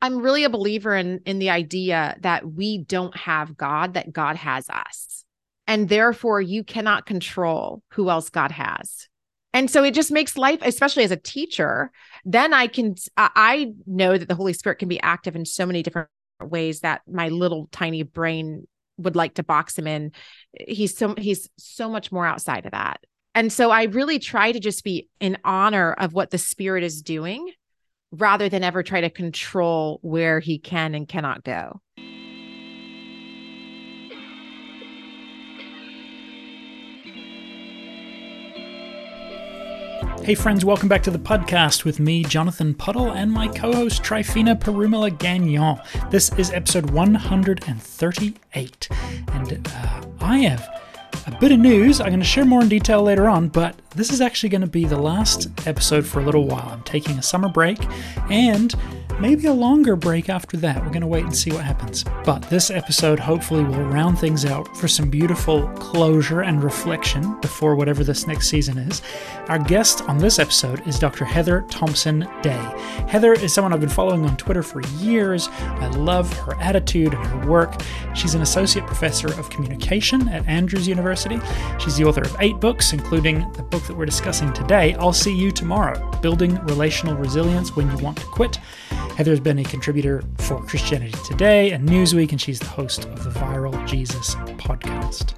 I'm really a believer in in the idea that we don't have God, that God has us. And therefore you cannot control who else God has. And so it just makes life, especially as a teacher, then I can I know that the Holy Spirit can be active in so many different ways that my little tiny brain would like to box him in. He's so he's so much more outside of that. And so I really try to just be in honor of what the spirit is doing rather than ever try to control where he can and cannot go. Hey, friends, welcome back to the podcast with me, Jonathan Puddle, and my co host, Trifina Perumala Gagnon. This is episode 138, and uh, I have a bit of news. I'm going to share more in detail later on, but this is actually going to be the last episode for a little while. I'm taking a summer break, and maybe a longer break after that. We're going to wait and see what happens. But this episode hopefully will round things out for some beautiful closure and reflection before whatever this next season is. Our guest on this episode is Dr. Heather Thompson Day. Heather is someone I've been following on Twitter for years. I love her attitude and her work. She's an associate professor of communication at Andrews University. She's the author of eight books, including the book that we're discussing today, I'll See You Tomorrow Building Relational Resilience When You Want to Quit. Heather's been a contributor for Christianity Today and Newsweek, and she's the host of the Viral Jesus podcast.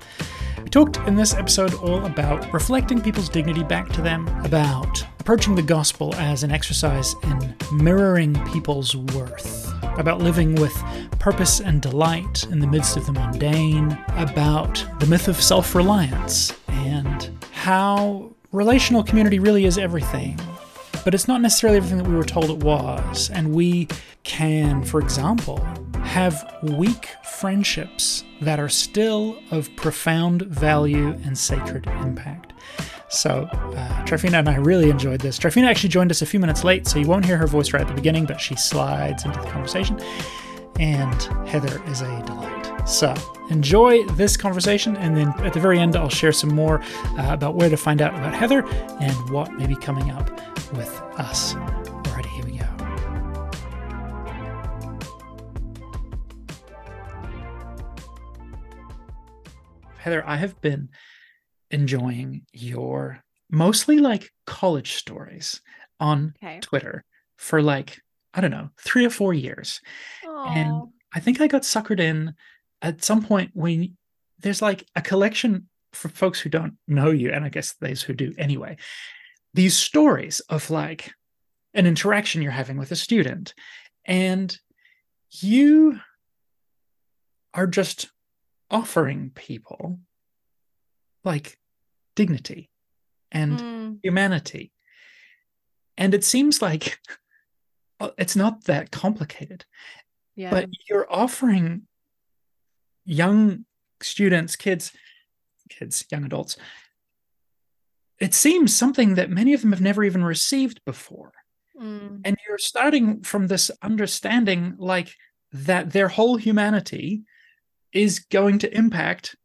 We talked in this episode all about reflecting people's dignity back to them, about approaching the gospel as an exercise in mirroring people's worth, about living with purpose and delight in the midst of the mundane, about the myth of self reliance, and how relational community really is everything but it's not necessarily everything that we were told it was. And we can, for example, have weak friendships that are still of profound value and sacred impact. So, uh, Trifina and I really enjoyed this. Trifina actually joined us a few minutes late, so you won't hear her voice right at the beginning, but she slides into the conversation. And Heather is a delight. So, enjoy this conversation, and then at the very end, I'll share some more uh, about where to find out about Heather and what may be coming up with us. Alrighty, here we go. Heather, I have been enjoying your mostly like college stories on okay. Twitter for like, I don't know, three or four years. Aww. And I think I got suckered in at some point when there's like a collection for folks who don't know you, and I guess those who do anyway, these stories of like an interaction you're having with a student and you are just offering people like dignity and mm. humanity and it seems like uh, it's not that complicated yeah. but you're offering young students kids kids young adults it seems something that many of them have never even received before. Mm. And you're starting from this understanding like that their whole humanity is going to impact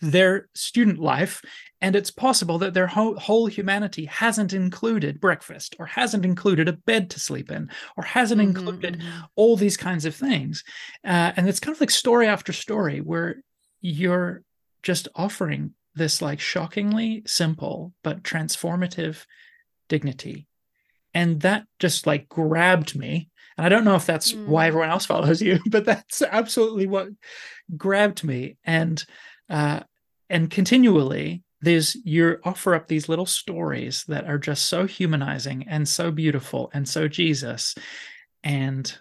their student life. And it's possible that their whole, whole humanity hasn't included breakfast or hasn't included a bed to sleep in or hasn't mm-hmm, included all these kinds of things. Uh, and it's kind of like story after story where you're just offering this like shockingly simple but transformative dignity. And that just like grabbed me. And I don't know if that's mm. why everyone else follows you, but that's absolutely what grabbed me. And uh, and continually there's you offer up these little stories that are just so humanizing and so beautiful and so Jesus and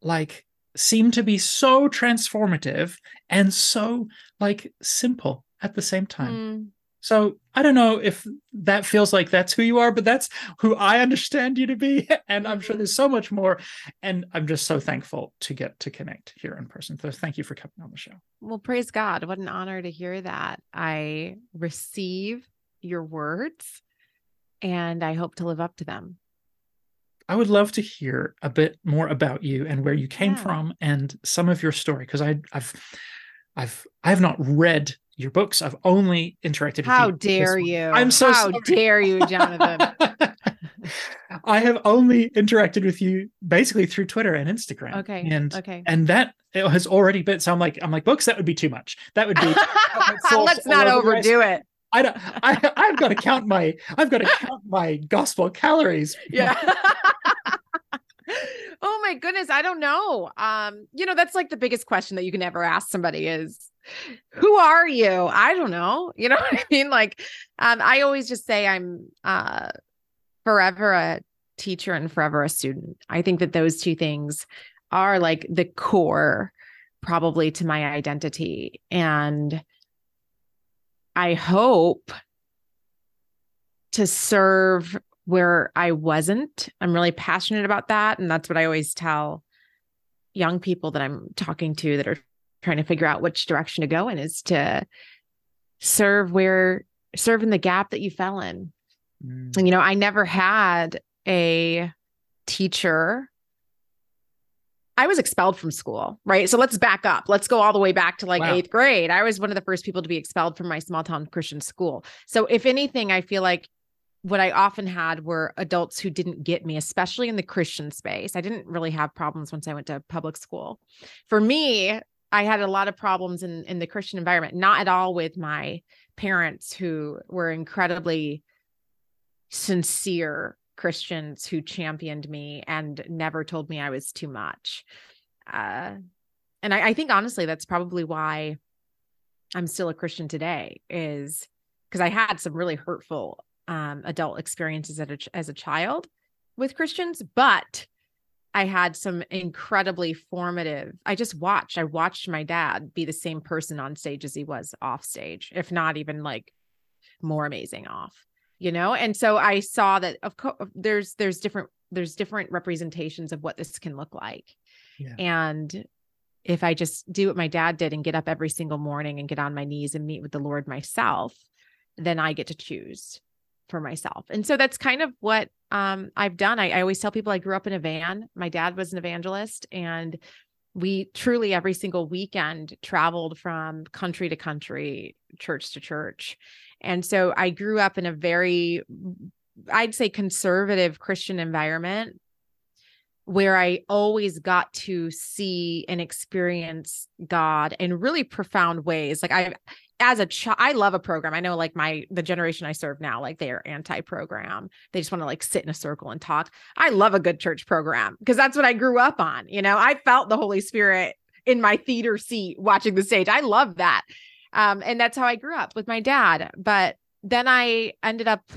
like seem to be so transformative and so like simple at the same time. Mm. So I don't know if that feels like that's who you are, but that's who I understand you to be. And I'm sure mm-hmm. there's so much more. And I'm just so thankful to get to connect here in person. So thank you for coming on the show. Well, praise God. What an honor to hear that. I receive your words and I hope to live up to them. I would love to hear a bit more about you and where you came yeah. from and some of your story because I I've I've I have not read your books. I've only interacted. How dare you? I'm so how sorry. dare you, Jonathan? I have only interacted with you basically through Twitter and Instagram. Okay. And okay. And that it has already been so I'm like, I'm like, books, that would be too much. That would be let's not overdo it. I don't I I've got to count my I've got to count my gospel calories. Yeah. oh my goodness. I don't know. Um, you know, that's like the biggest question that you can ever ask somebody is who are you? I don't know. You know what I mean? Like, um, I always just say I'm uh forever a teacher and forever a student. I think that those two things are like the core probably to my identity. And I hope to serve where I wasn't. I'm really passionate about that. And that's what I always tell young people that I'm talking to that are trying to figure out which direction to go in is to serve where serve in the gap that you fell in. Mm. And you know, I never had a teacher I was expelled from school, right? So let's back up. Let's go all the way back to like wow. eighth grade. I was one of the first people to be expelled from my small town Christian school. So, if anything, I feel like what I often had were adults who didn't get me, especially in the Christian space. I didn't really have problems once I went to public school. For me, I had a lot of problems in in the Christian environment, not at all with my parents who were incredibly sincere Christians who championed me and never told me I was too much. Uh, and I, I think honestly, that's probably why I'm still a Christian today, is because I had some really hurtful um, adult experiences as a, as a child with Christians, but I had some incredibly formative. I just watched, I watched my dad be the same person on stage as he was off stage, if not even like more amazing off you know and so i saw that of course there's there's different there's different representations of what this can look like yeah. and if i just do what my dad did and get up every single morning and get on my knees and meet with the lord myself then i get to choose for myself. And so that's kind of what um, i've done. I, I always tell people i grew up in a van. My dad was an evangelist and we truly every single weekend traveled from country to country church to church. And so I grew up in a very, I'd say, conservative Christian environment where I always got to see and experience God in really profound ways. Like I, as a child, I love a program. I know like my, the generation I serve now, like they are anti program. They just want to like sit in a circle and talk. I love a good church program because that's what I grew up on. You know, I felt the Holy Spirit in my theater seat watching the stage. I love that. Um, and that's how I grew up with my dad. But then I ended up,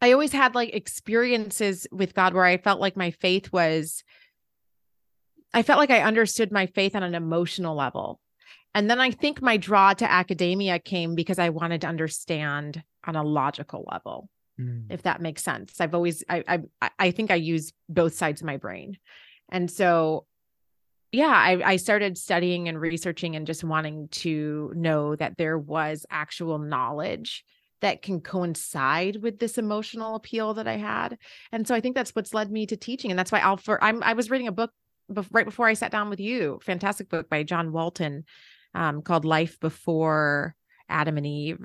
I always had like experiences with God where I felt like my faith was, I felt like I understood my faith on an emotional level. And then I think my draw to academia came because I wanted to understand on a logical level, mm. if that makes sense. I've always, I, I, I think I use both sides of my brain. And so yeah, I, I started studying and researching and just wanting to know that there was actual knowledge that can coincide with this emotional appeal that I had. And so I think that's what's led me to teaching. And that's why I'll for I'm I was reading a book right before I sat down with you, fantastic book by John Walton um, called Life Before Adam and Eve.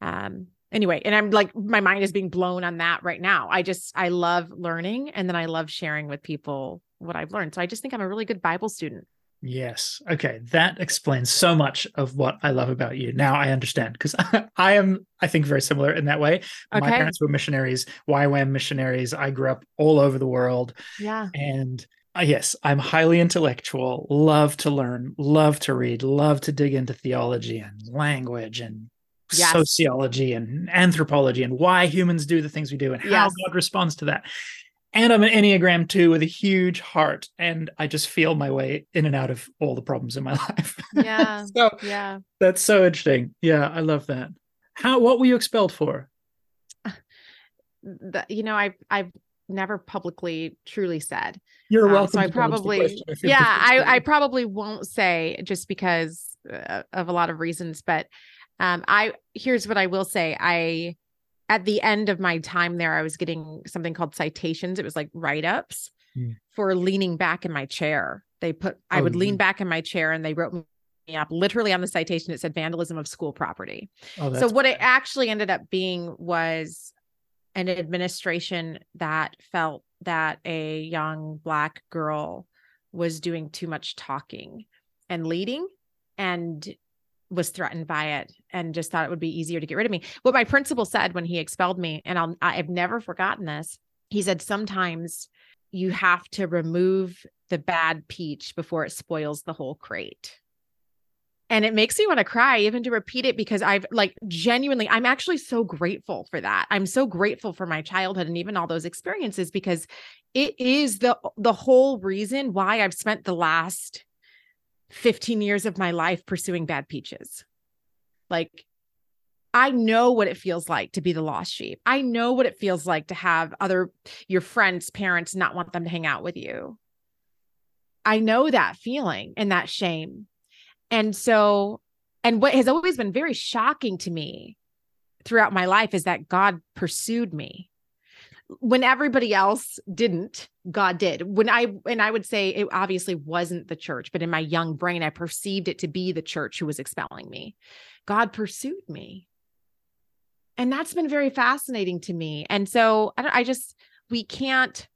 Um, anyway, and I'm like my mind is being blown on that right now. I just I love learning and then I love sharing with people what I've learned. So I just think I'm a really good Bible student. Yes. Okay. That explains so much of what I love about you. Now I understand because I am, I think, very similar in that way. Okay. My parents were missionaries, YWAM missionaries. I grew up all over the world. Yeah. And Uh, yes, I'm highly intellectual, love to learn, love to read, love to dig into theology and language and yes. sociology and anthropology and why humans do the things we do and how yes. God responds to that and I'm an Enneagram 2 with a huge heart. And I just feel my way in and out of all the problems in my life. Yeah. so yeah. That's so interesting. Yeah, I love that. How what were you expelled for? The, you know, I've I've never publicly truly said. You're um, welcome. so I probably yeah, I, I probably won't say just because uh, of a lot of reasons, but um I here's what I will say. I at the end of my time there, I was getting something called citations. It was like write ups mm. for leaning back in my chair. They put, I would lean back in my chair and they wrote me up literally on the citation. It said vandalism of school property. Oh, so, what it actually ended up being was an administration that felt that a young black girl was doing too much talking and leading and was threatened by it and just thought it would be easier to get rid of me. What my principal said when he expelled me, and I'll, I've never forgotten this. He said, sometimes you have to remove the bad peach before it spoils the whole crate. And it makes me want to cry even to repeat it because I've like genuinely, I'm actually so grateful for that. I'm so grateful for my childhood and even all those experiences because it is the the whole reason why I've spent the last 15 years of my life pursuing bad peaches. Like, I know what it feels like to be the lost sheep. I know what it feels like to have other, your friends' parents not want them to hang out with you. I know that feeling and that shame. And so, and what has always been very shocking to me throughout my life is that God pursued me. When everybody else didn't god did. When i and i would say it obviously wasn't the church but in my young brain i perceived it to be the church who was expelling me. God pursued me. And that's been very fascinating to me. And so i, I just we can't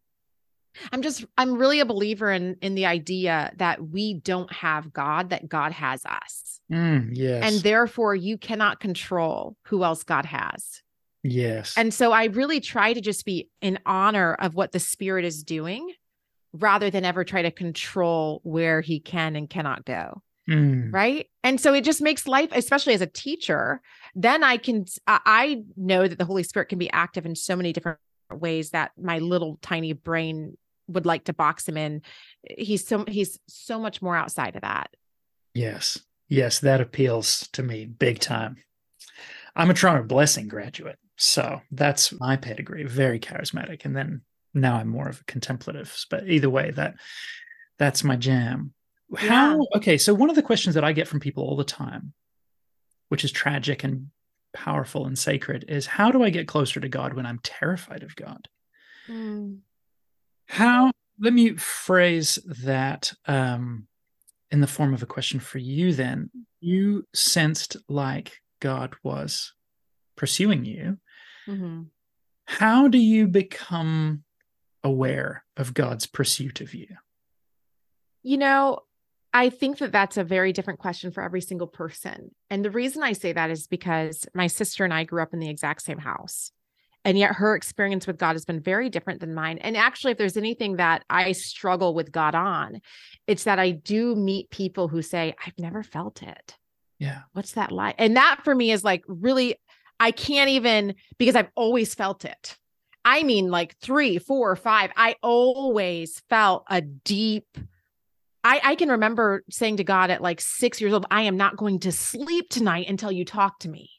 i'm just i'm really a believer in in the idea that we don't have god that god has us mm, yes and therefore you cannot control who else god has Yes. And so I really try to just be in honor of what the spirit is doing rather than ever try to control where he can and cannot go. Mm. Right. And so it just makes life, especially as a teacher, then I can, I know that the Holy Spirit can be active in so many different ways that my little tiny brain would like to box him in. He's so, he's so much more outside of that. Yes. Yes. That appeals to me big time. I'm a Toronto Blessing graduate. So that's my pedigree, very charismatic. And then now I'm more of a contemplative. But either way, that that's my jam. How yeah. okay, so one of the questions that I get from people all the time, which is tragic and powerful and sacred, is how do I get closer to God when I'm terrified of God? Mm. How let me phrase that um, in the form of a question for you then. You sensed like God was pursuing you Mm-hmm. How do you become aware of God's pursuit of you? You know, I think that that's a very different question for every single person. And the reason I say that is because my sister and I grew up in the exact same house. And yet her experience with God has been very different than mine. And actually, if there's anything that I struggle with God on, it's that I do meet people who say, I've never felt it. Yeah. What's that like? And that for me is like really I can't even because I've always felt it. I mean, like three, four, five. I always felt a deep. I, I can remember saying to God at like six years old, I am not going to sleep tonight until you talk to me.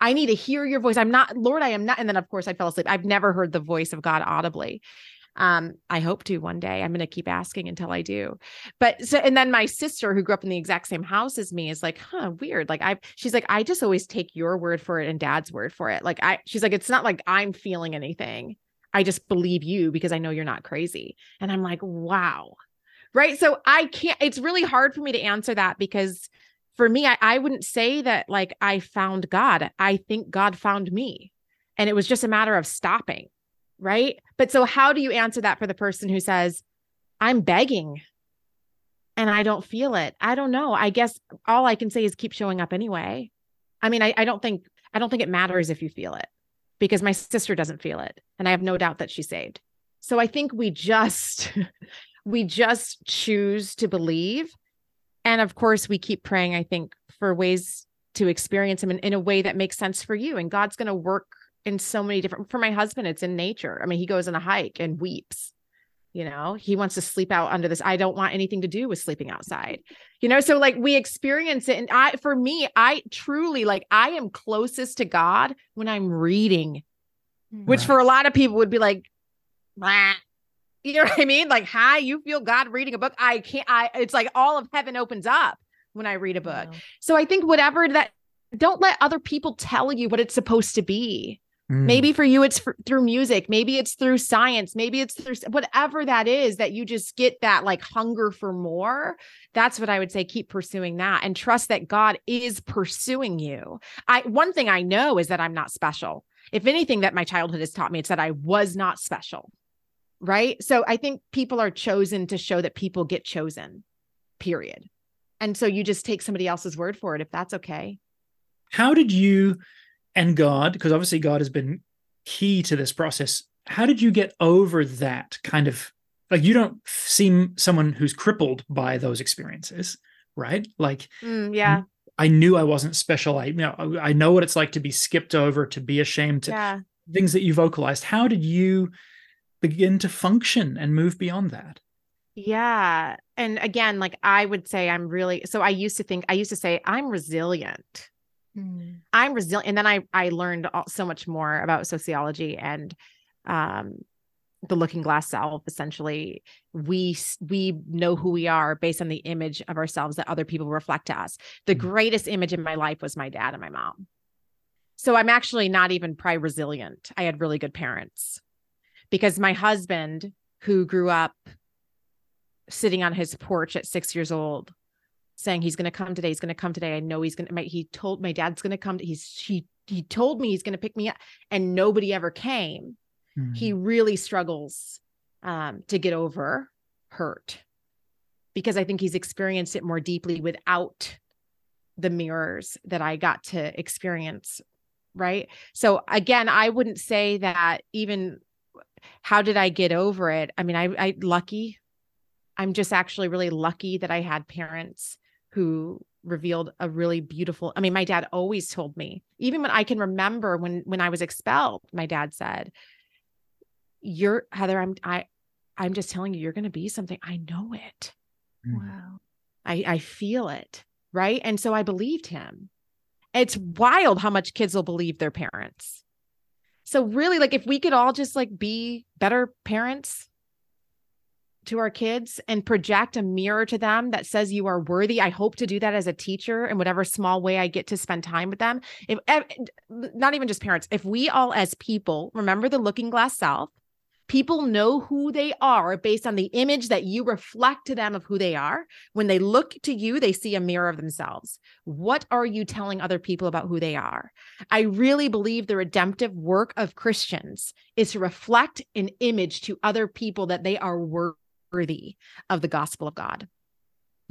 I need to hear your voice. I'm not, Lord, I am not. And then, of course, I fell asleep. I've never heard the voice of God audibly. Um, I hope to one day. I'm going to keep asking until I do. But so, and then my sister, who grew up in the exact same house as me, is like, huh, weird. Like, I, she's like, I just always take your word for it and dad's word for it. Like, I, she's like, it's not like I'm feeling anything. I just believe you because I know you're not crazy. And I'm like, wow. Right. So I can't, it's really hard for me to answer that because for me, I, I wouldn't say that like I found God. I think God found me. And it was just a matter of stopping right? But so how do you answer that for the person who says, I'm begging and I don't feel it? I don't know. I guess all I can say is keep showing up anyway. I mean, I, I don't think I don't think it matters if you feel it because my sister doesn't feel it. And I have no doubt that she's saved. So I think we just we just choose to believe. And of course, we keep praying, I think, for ways to experience him in, in a way that makes sense for you. And God's going to work in so many different for my husband it's in nature i mean he goes on a hike and weeps you know he wants to sleep out under this i don't want anything to do with sleeping outside you know so like we experience it and i for me i truly like i am closest to god when i'm reading which right. for a lot of people would be like. You know what i mean like hi you feel god reading a book i can't i it's like all of heaven opens up when i read a book so i think whatever that don't let other people tell you what it's supposed to be Mm. Maybe for you, it's for, through music. Maybe it's through science. Maybe it's through whatever that is that you just get that like hunger for more. That's what I would say. Keep pursuing that and trust that God is pursuing you. I, one thing I know is that I'm not special. if anything that my childhood has taught me, it's that I was not special. Right. So I think people are chosen to show that people get chosen, period. And so you just take somebody else's word for it if that's okay. How did you and God, because obviously God has been key to this process, how did you get over that kind of like you don't seem someone who's crippled by those experiences, right? Like, mm, yeah. I knew I wasn't special. I you know I know what it's like to be skipped over, to be ashamed, to yeah. things that you vocalized. How did you begin to function and move beyond that? Yeah. And again, like I would say, I'm really, so I used to think, I used to say, I'm resilient. Mm. I'm resilient. And then I, I learned all, so much more about sociology and, um, the looking glass self essentially we we know who we are based on the image of ourselves that other people reflect to us the mm. greatest image in my life was my dad and my mom so i'm actually not even probably resilient i had really good parents because my husband who grew up sitting on his porch at six years old saying he's going to come today he's going to come today. I know he's going to he told my dad's going to come he's he he told me he's going to pick me up and nobody ever came. Mm-hmm. he really struggles um, to get over hurt because i think he's experienced it more deeply without the mirrors that i got to experience right? So again i wouldn't say that even how did i get over it? I mean i i lucky. I'm just actually really lucky that I had parents who revealed a really beautiful I mean my dad always told me even when I can remember when when I was expelled my dad said you're Heather I'm I I'm just telling you you're going to be something. I know it. Mm. wow. I I feel it right? And so I believed him. It's wild how much kids will believe their parents so really like if we could all just like be better parents to our kids and project a mirror to them that says you are worthy. I hope to do that as a teacher in whatever small way I get to spend time with them. If eh, not even just parents, if we all as people remember the looking glass self, people know who they are based on the image that you reflect to them of who they are. When they look to you, they see a mirror of themselves. What are you telling other people about who they are? I really believe the redemptive work of Christians is to reflect an image to other people that they are worthy of the gospel of God.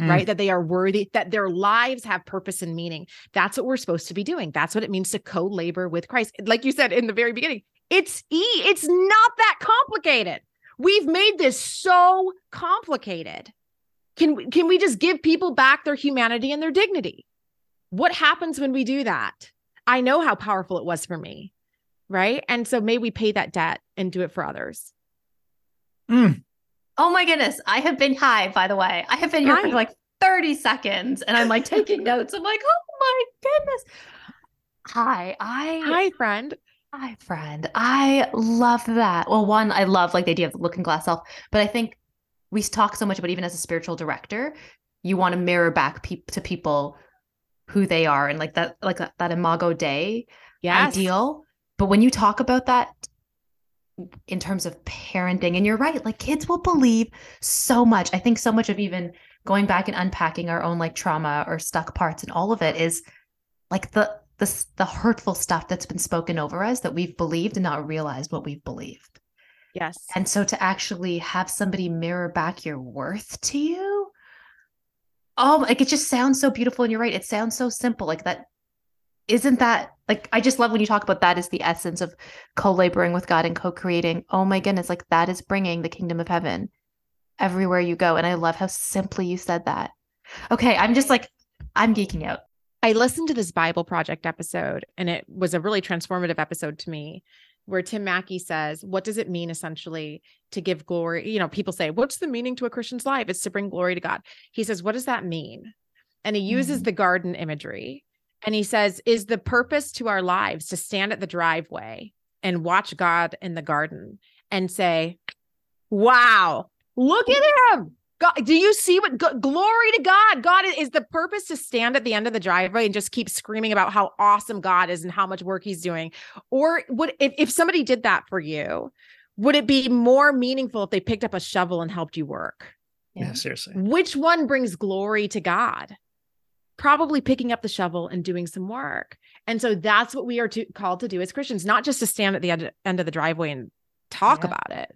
Mm. Right? That they are worthy, that their lives have purpose and meaning. That's what we're supposed to be doing. That's what it means to co labor with Christ. Like you said in the very beginning, it's E, it's not that complicated. We've made this so complicated. Can, can we just give people back their humanity and their dignity? What happens when we do that? I know how powerful it was for me. Right. And so may we pay that debt and do it for others. Mm. Oh my goodness. I have been high, by the way. I have been here hi. for like 30 seconds and I'm like taking notes. I'm like, oh my goodness. Hi. I Hi, friend. Hi, friend. I love that. Well, one, I love like the idea of the looking glass self, but I think we talk so much about even as a spiritual director, you want to mirror back pe- to people who they are and like that, like that, that imago Dei yes. ideal. But when you talk about that in terms of parenting and you're right like kids will believe so much i think so much of even going back and unpacking our own like trauma or stuck parts and all of it is like the the, the hurtful stuff that's been spoken over us that we've believed and not realized what we've believed yes and so to actually have somebody mirror back your worth to you oh like it just sounds so beautiful and you're right it sounds so simple like that isn't that like I just love when you talk about that is the essence of co-laboring with God and co-creating. Oh my goodness, like that is bringing the kingdom of heaven everywhere you go and I love how simply you said that. Okay, I'm just like I'm geeking out. I listened to this Bible Project episode and it was a really transformative episode to me where Tim Mackie says, What does it mean essentially to give glory? You know, people say, What's the meaning to a Christian's life? It's to bring glory to God. He says, What does that mean? And he uses mm-hmm. the garden imagery and he says, Is the purpose to our lives to stand at the driveway and watch God in the garden and say, Wow, look at him. God, do you see what glory to God? God is the purpose to stand at the end of the driveway and just keep screaming about how awesome God is and how much work he's doing. Or would if, if somebody did that for you, would it be more meaningful if they picked up a shovel and helped you work? Yeah, yeah seriously. Which one brings glory to God? probably picking up the shovel and doing some work. And so that's what we are to, called to do as Christians, not just to stand at the end, end of the driveway and talk yeah. about it,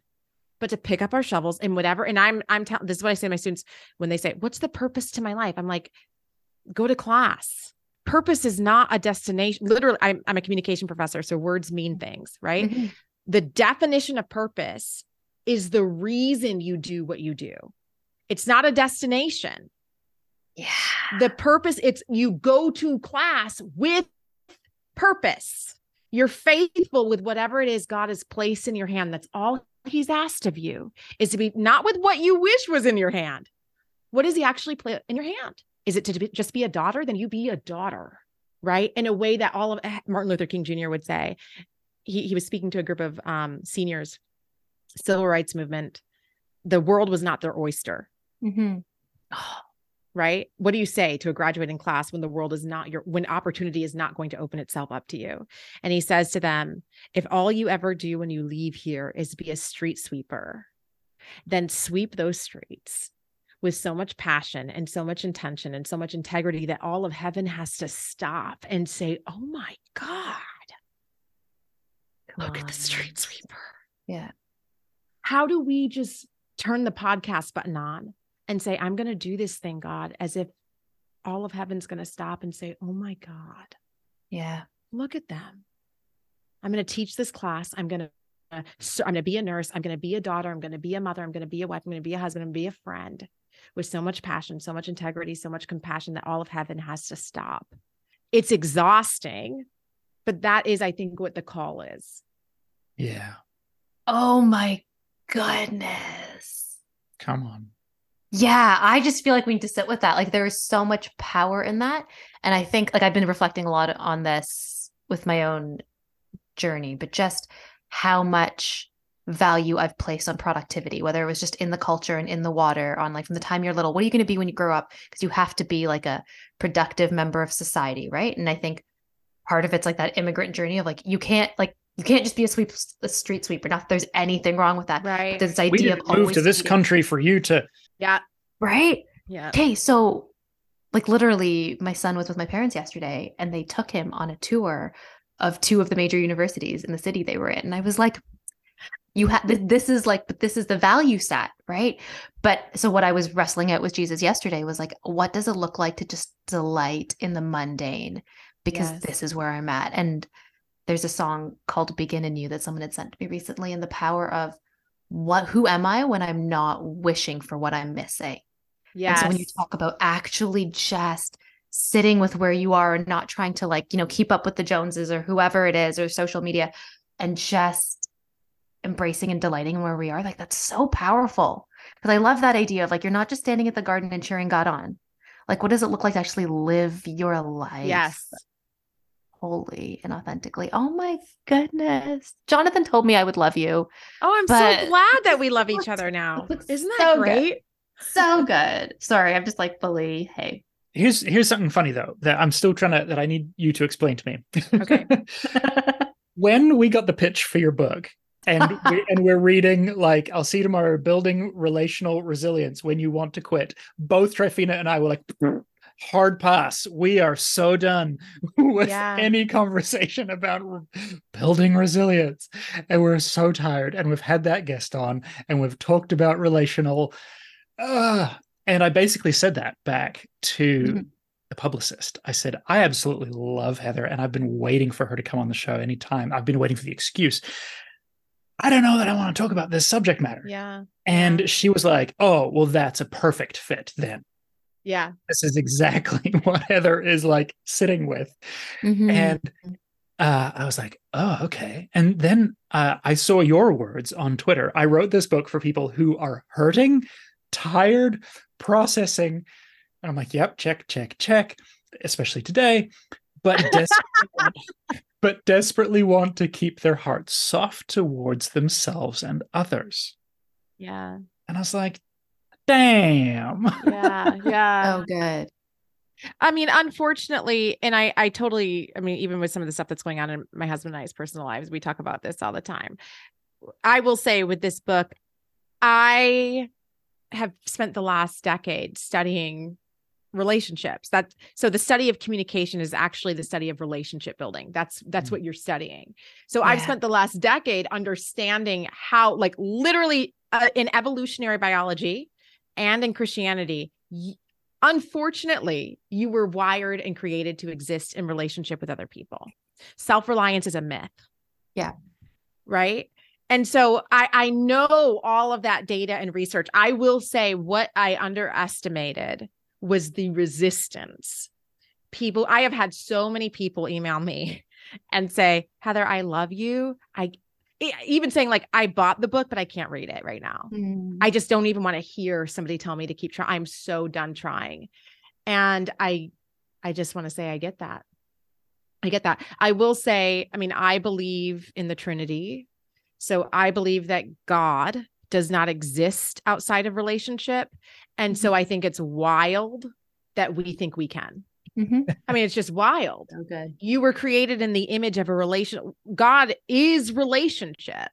but to pick up our shovels and whatever. And I'm, I'm telling, this is what I say to my students when they say, what's the purpose to my life? I'm like, go to class. Purpose is not a destination. Literally, I'm, I'm a communication professor. So words mean things, right? Mm-hmm. The definition of purpose is the reason you do what you do. It's not a destination. Yeah. The purpose, it's you go to class with purpose. You're faithful with whatever it is God has placed in your hand. That's all he's asked of you is to be not with what you wish was in your hand. What does he actually play in your hand? Is it to be, just be a daughter? Then you be a daughter, right? In a way that all of eh, Martin Luther King Jr. would say. He, he was speaking to a group of um, seniors, civil rights movement. The world was not their oyster. Mm-hmm. Right? What do you say to a graduating class when the world is not your, when opportunity is not going to open itself up to you? And he says to them, if all you ever do when you leave here is be a street sweeper, then sweep those streets with so much passion and so much intention and so much integrity that all of heaven has to stop and say, oh my God, Come look on. at the street sweeper. Yeah. How do we just turn the podcast button on and say, I'm going to do this thing, God, as if all of heaven's going to stop and say, Oh my God. Yeah. Look at them. I'm going to teach this class. I'm going to. Uh, I'm going to be a nurse. I'm going to be a daughter. I'm going to be a mother. I'm going to be a wife. I'm going to be a husband. I'm going to be a friend with so much passion, so much integrity, so much compassion that all of heaven has to stop. It's exhausting, but that is, I think, what the call is. Yeah. Oh my goodness. Come on. Yeah, I just feel like we need to sit with that. Like there is so much power in that. And I think like I've been reflecting a lot on this with my own journey, but just how much value I've placed on productivity, whether it was just in the culture and in the water, on like from the time you're little, what are you going to be when you grow up? Because you have to be like a productive member of society, right? And I think part of it's like that immigrant journey of like you can't like you can't just be a sweep a street sweeper. Not that there's anything wrong with that. Right. But this idea we of move to this country for you to yeah. Right? Yeah. Okay, so like literally my son was with my parents yesterday and they took him on a tour of two of the major universities in the city they were in. And I was like, you have this is like but this is the value set right but so what i was wrestling out with jesus yesterday was like what does it look like to just delight in the mundane because yes. this is where i'm at and there's a song called begin anew that someone had sent to me recently and the power of what who am I when I'm not wishing for what I'm missing? Yeah. So when you talk about actually just sitting with where you are and not trying to like, you know, keep up with the Joneses or whoever it is or social media and just embracing and delighting where we are, like that's so powerful. Because I love that idea of like you're not just standing at the garden and cheering God on. Like, what does it look like to actually live your life? Yes wholly and authentically. Oh my goodness. Jonathan told me I would love you. Oh, I'm so glad that we love each other now. Isn't that so great? Good. So good. Sorry, I'm just like fully, hey. Here's here's something funny though that I'm still trying to that I need you to explain to me. Okay. when we got the pitch for your book, and we, and we're reading like I'll see you tomorrow building relational resilience when you want to quit. Both Trifina and I were like hard pass. We are so done with yeah. any conversation about building resilience. And we're so tired. And we've had that guest on and we've talked about relational. Uh, and I basically said that back to mm-hmm. the publicist. I said, I absolutely love Heather and I've been waiting for her to come on the show anytime. I've been waiting for the excuse. I don't know that I want to talk about this subject matter. Yeah. And she was like, Oh, well, that's a perfect fit then. Yeah. This is exactly what Heather is like sitting with. Mm-hmm. And uh, I was like, oh, okay. And then uh, I saw your words on Twitter. I wrote this book for people who are hurting, tired, processing. And I'm like, yep, check, check, check, especially today, but desperately, but desperately want to keep their hearts soft towards themselves and others. Yeah. And I was like, damn. Yeah, yeah. oh, good. I mean, unfortunately, and I, I totally, I mean, even with some of the stuff that's going on in my husband and I's personal lives, we talk about this all the time. I will say with this book, I have spent the last decade studying relationships that so the study of communication is actually the study of relationship building that's that's mm-hmm. what you're studying so yeah. i've spent the last decade understanding how like literally uh, in evolutionary biology and in christianity unfortunately you were wired and created to exist in relationship with other people self-reliance is a myth yeah right and so I, I know all of that data and research. I will say what I underestimated was the resistance. People, I have had so many people email me and say, Heather, I love you. I even saying like I bought the book, but I can't read it right now. Mm. I just don't even want to hear somebody tell me to keep trying. I'm so done trying. And I I just want to say I get that. I get that. I will say, I mean, I believe in the Trinity. So I believe that God does not exist outside of relationship. And so mm-hmm. I think it's wild that we think we can. Mm-hmm. I mean, it's just wild. Okay. You were created in the image of a relation. God is relationship.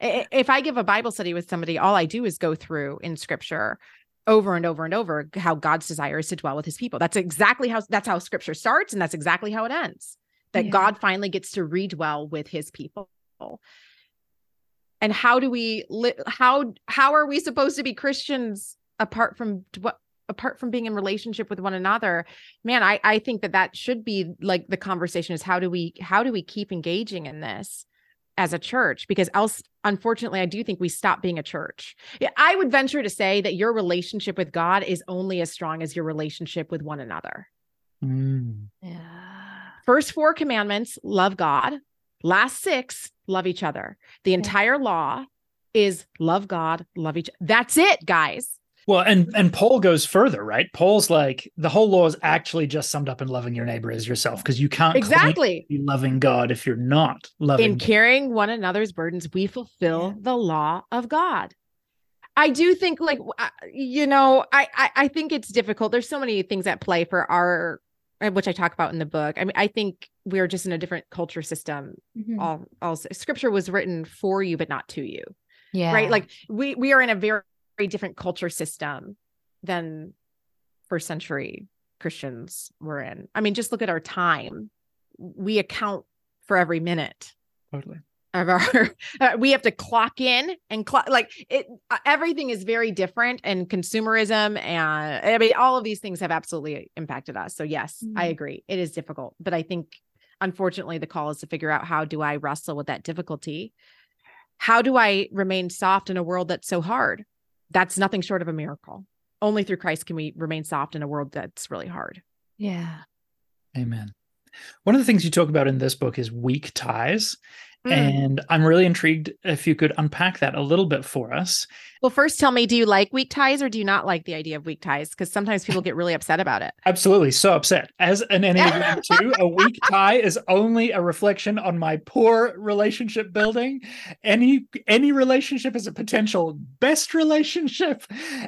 If I give a Bible study with somebody, all I do is go through in scripture over and over and over how God's desire is to dwell with his people. That's exactly how that's how scripture starts and that's exactly how it ends. That yeah. God finally gets to redwell with his people and how do we li- how how are we supposed to be christians apart from what apart from being in relationship with one another man i i think that that should be like the conversation is how do we how do we keep engaging in this as a church because else unfortunately i do think we stop being a church i would venture to say that your relationship with god is only as strong as your relationship with one another mm. yeah first four commandments love god last six love each other. The entire law is love God, love each. That's it, guys. Well, and and Paul goes further, right? Paul's like the whole law is actually just summed up in loving your neighbor as yourself because you can't exactly be loving God if you're not loving. In carrying one another's burdens, we fulfill yeah. the law of God. I do think, like uh, you know, I, I I think it's difficult. There's so many things at play for our which I talk about in the book. I mean, I think we're just in a different culture system. Mm-hmm. All, all scripture was written for you, but not to you. Yeah. Right. Like we we are in a very, very different culture system than first century Christians were in. I mean, just look at our time. We account for every minute. Totally of our uh, we have to clock in and clock like it uh, everything is very different and consumerism and i mean all of these things have absolutely impacted us so yes mm-hmm. i agree it is difficult but i think unfortunately the call is to figure out how do i wrestle with that difficulty how do i remain soft in a world that's so hard that's nothing short of a miracle. Only through christ can we remain soft in a world that's really hard. Yeah. Amen. One of the things you talk about in this book is weak ties Mm. And I'm really intrigued if you could unpack that a little bit for us. Well, first tell me, do you like weak ties or do you not like the idea of weak ties? Because sometimes people get really upset about it. Absolutely. So upset. As an Enneagram 2, a weak tie is only a reflection on my poor relationship building. Any any relationship is a potential best relationship.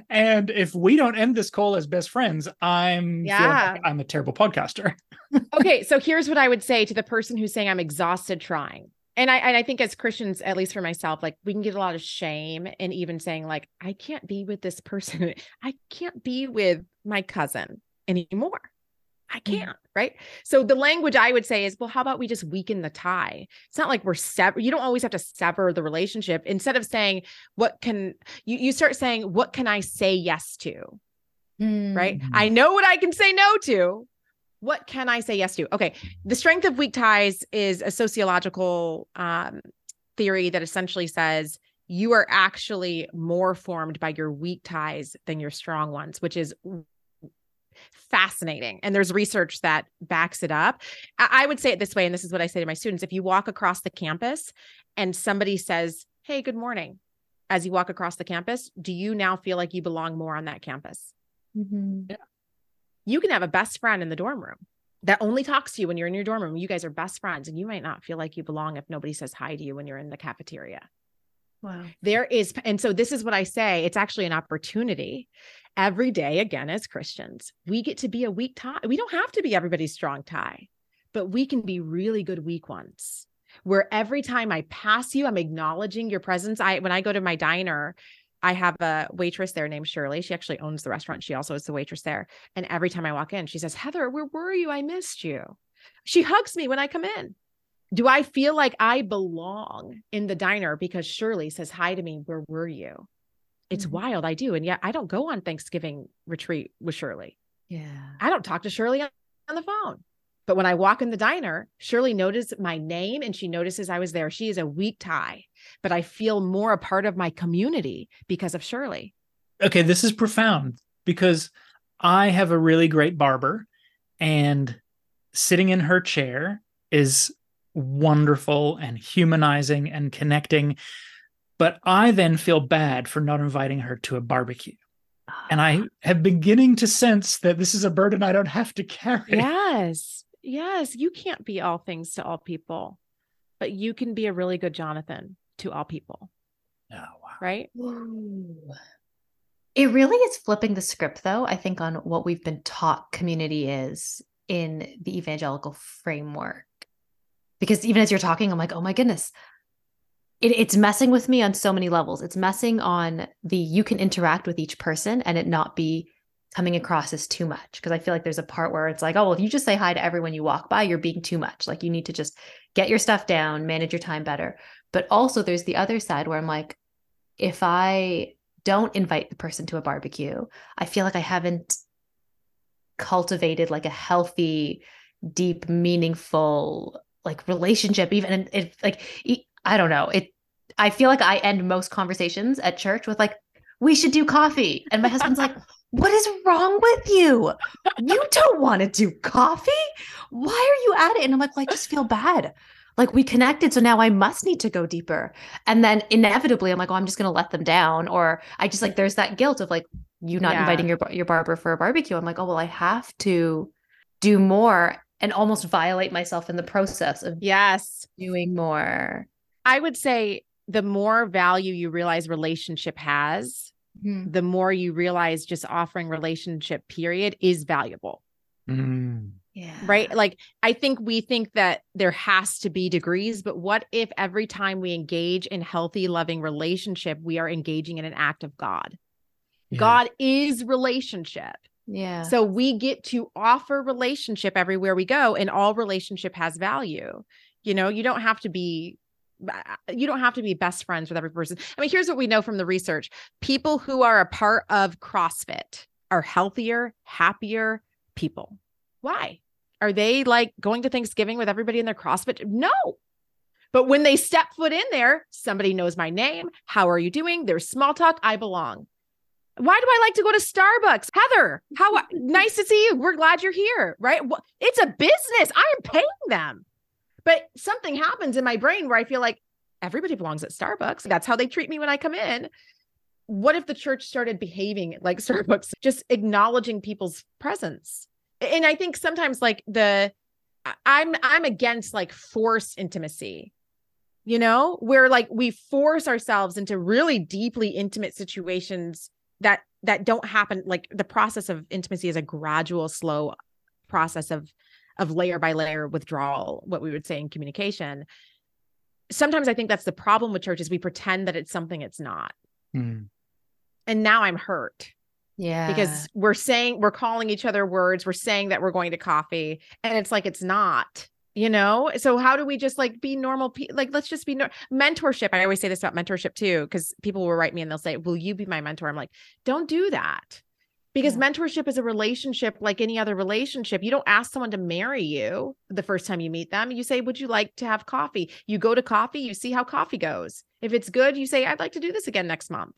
And if we don't end this call as best friends, I'm yeah. Like I'm a terrible podcaster. okay. So here's what I would say to the person who's saying I'm exhausted trying and I and I think as Christians, at least for myself, like we can get a lot of shame in even saying like I can't be with this person. I can't be with my cousin anymore. I mm. can't, right? So the language I would say is, well, how about we just weaken the tie? It's not like we're sever. You don't always have to sever the relationship. Instead of saying, what can you you start saying, what can I say yes to? Mm-hmm. Right? I know what I can say no to what can I say yes to? Okay. The strength of weak ties is a sociological um, theory that essentially says you are actually more formed by your weak ties than your strong ones, which is fascinating. And there's research that backs it up. I, I would say it this way, and this is what I say to my students if you walk across the campus and somebody says, Hey, good morning, as you walk across the campus, do you now feel like you belong more on that campus? Mm-hmm. You can have a best friend in the dorm room that only talks to you when you're in your dorm room. You guys are best friends, and you might not feel like you belong if nobody says hi to you when you're in the cafeteria. Wow. There is, and so this is what I say it's actually an opportunity every day, again, as Christians. We get to be a weak tie. We don't have to be everybody's strong tie, but we can be really good weak ones. Where every time I pass you, I'm acknowledging your presence. I, when I go to my diner, I have a waitress there named Shirley. She actually owns the restaurant. She also is the waitress there. And every time I walk in, she says, Heather, where were you? I missed you. She hugs me when I come in. Do I feel like I belong in the diner because Shirley says hi to me? Where were you? It's mm-hmm. wild. I do. And yet I don't go on Thanksgiving retreat with Shirley. Yeah. I don't talk to Shirley on, on the phone. But when I walk in the diner, Shirley notices my name and she notices I was there. She is a weak tie, but I feel more a part of my community because of Shirley. Okay, this is profound because I have a really great barber and sitting in her chair is wonderful and humanizing and connecting. But I then feel bad for not inviting her to a barbecue. And I ah. am beginning to sense that this is a burden I don't have to carry. Yes. Yes, you can't be all things to all people, but you can be a really good Jonathan to all people. Oh, wow. Right? It really is flipping the script, though, I think, on what we've been taught community is in the evangelical framework. Because even as you're talking, I'm like, oh my goodness, it, it's messing with me on so many levels. It's messing on the you can interact with each person and it not be coming across as too much because I feel like there's a part where it's like, oh, well, if you just say hi to everyone you walk by, you're being too much. Like you need to just get your stuff down, manage your time better. But also there's the other side where I'm like, if I don't invite the person to a barbecue, I feel like I haven't cultivated like a healthy, deep, meaningful like relationship. Even if like I don't know, it I feel like I end most conversations at church with like, we should do coffee. And my husband's like, what is wrong with you? You don't want to do coffee? Why are you at it? And I'm like, well, I just feel bad. Like we connected. So now I must need to go deeper. And then inevitably I'm like, oh, I'm just going to let them down. Or I just like, there's that guilt of like, you not yeah. inviting your, your barber for a barbecue. I'm like, oh, well, I have to do more and almost violate myself in the process of yes doing more. I would say the more value you realize relationship has, mm-hmm. the more you realize just offering relationship period is valuable. Mm. Yeah. Right. Like, I think we think that there has to be degrees, but what if every time we engage in healthy, loving relationship, we are engaging in an act of God? Yeah. God is relationship. Yeah. So we get to offer relationship everywhere we go, and all relationship has value. You know, you don't have to be you don't have to be best friends with every person. I mean, here's what we know from the research people who are a part of CrossFit are healthier, happier people. Why? Are they like going to Thanksgiving with everybody in their CrossFit? No. But when they step foot in there, somebody knows my name. How are you doing? There's small talk. I belong. Why do I like to go to Starbucks? Heather, how nice to see you. We're glad you're here, right? It's a business. I am paying them. But something happens in my brain where I feel like everybody belongs at Starbucks. That's how they treat me when I come in. What if the church started behaving like Starbucks, just acknowledging people's presence? And I think sometimes like the I'm I'm against like forced intimacy. You know, where like we force ourselves into really deeply intimate situations that that don't happen like the process of intimacy is a gradual slow process of of layer by layer withdrawal, what we would say in communication. Sometimes I think that's the problem with church is we pretend that it's something it's not. Mm. And now I'm hurt. Yeah. Because we're saying we're calling each other words, we're saying that we're going to coffee and it's like it's not you know so how do we just like be normal pe- like let's just be no- mentorship i always say this about mentorship too because people will write me and they'll say will you be my mentor i'm like don't do that because yeah. mentorship is a relationship like any other relationship. You don't ask someone to marry you the first time you meet them. You say, Would you like to have coffee? You go to coffee, you see how coffee goes. If it's good, you say, I'd like to do this again next month.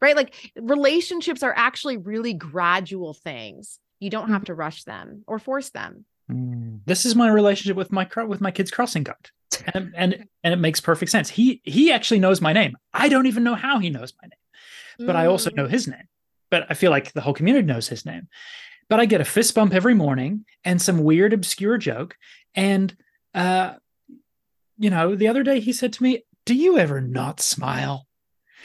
Right? Like relationships are actually really gradual things. You don't have mm-hmm. to rush them or force them. Mm. This is my relationship with my with my kids crossing guard. And, and and it makes perfect sense. He he actually knows my name. I don't even know how he knows my name. But mm. I also know mm. his name but I feel like the whole community knows his name. But I get a fist bump every morning and some weird, obscure joke. And, uh, you know, the other day he said to me, Do you ever not smile?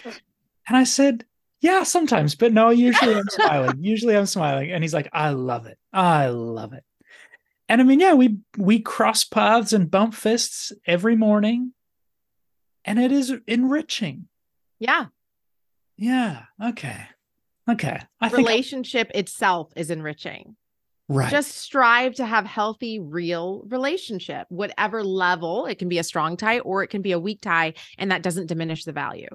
And I said, Yeah, sometimes, but no, usually I'm smiling. Usually I'm smiling. And he's like, I love it. I love it. And I mean, yeah, we we cross paths and bump fists every morning. And it is enriching. Yeah. Yeah. Okay. Okay. I relationship I... itself is enriching. Right. Just strive to have healthy, real relationship, whatever level. It can be a strong tie or it can be a weak tie, and that doesn't diminish the value.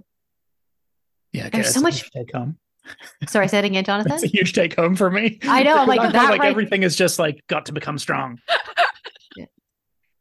Yeah, okay, there's so much take home. Sorry, say it again, Jonathan. That's a huge take home for me. I know, I like that. Like right... everything is just like got to become strong.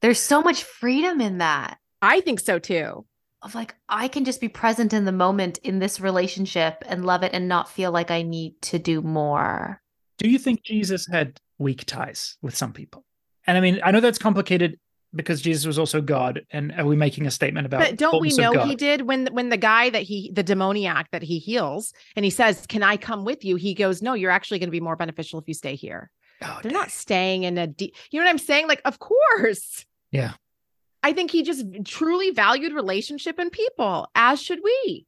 There's so much freedom in that. I think so too. Of like, I can just be present in the moment in this relationship and love it and not feel like I need to do more. Do you think Jesus had weak ties with some people? And I mean, I know that's complicated because Jesus was also God. And are we making a statement about? But don't we know he did when when the guy that he the demoniac that he heals and he says, "Can I come with you?" He goes, "No, you're actually going to be more beneficial if you stay here." Oh, They're dang. not staying in a deep. You know what I'm saying? Like, of course. Yeah. I think he just truly valued relationship and people, as should we.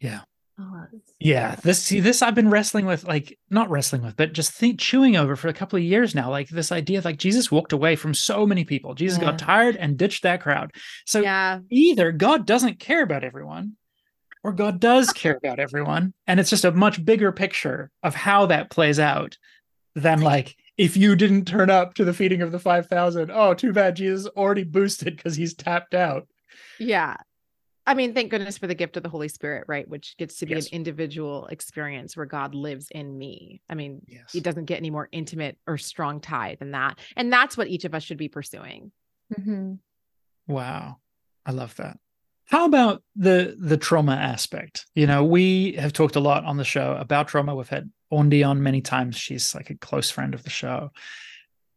Yeah. Oh, yeah, this see this I've been wrestling with, like not wrestling with, but just think chewing over for a couple of years now. Like this idea of like Jesus walked away from so many people. Jesus yeah. got tired and ditched that crowd. So yeah. either God doesn't care about everyone, or God does care about everyone, and it's just a much bigger picture of how that plays out than like if you didn't turn up to the feeding of the five thousand. Oh, too bad. Jesus already boosted because he's tapped out. Yeah, I mean, thank goodness for the gift of the Holy Spirit, right? Which gets to be yes. an individual experience where God lives in me. I mean, yes. it doesn't get any more intimate or strong tie than that. And that's what each of us should be pursuing. Mm-hmm. Wow. I love that. How about the the trauma aspect? You know, we have talked a lot on the show about trauma. We've had Aundi on many times. She's like a close friend of the show.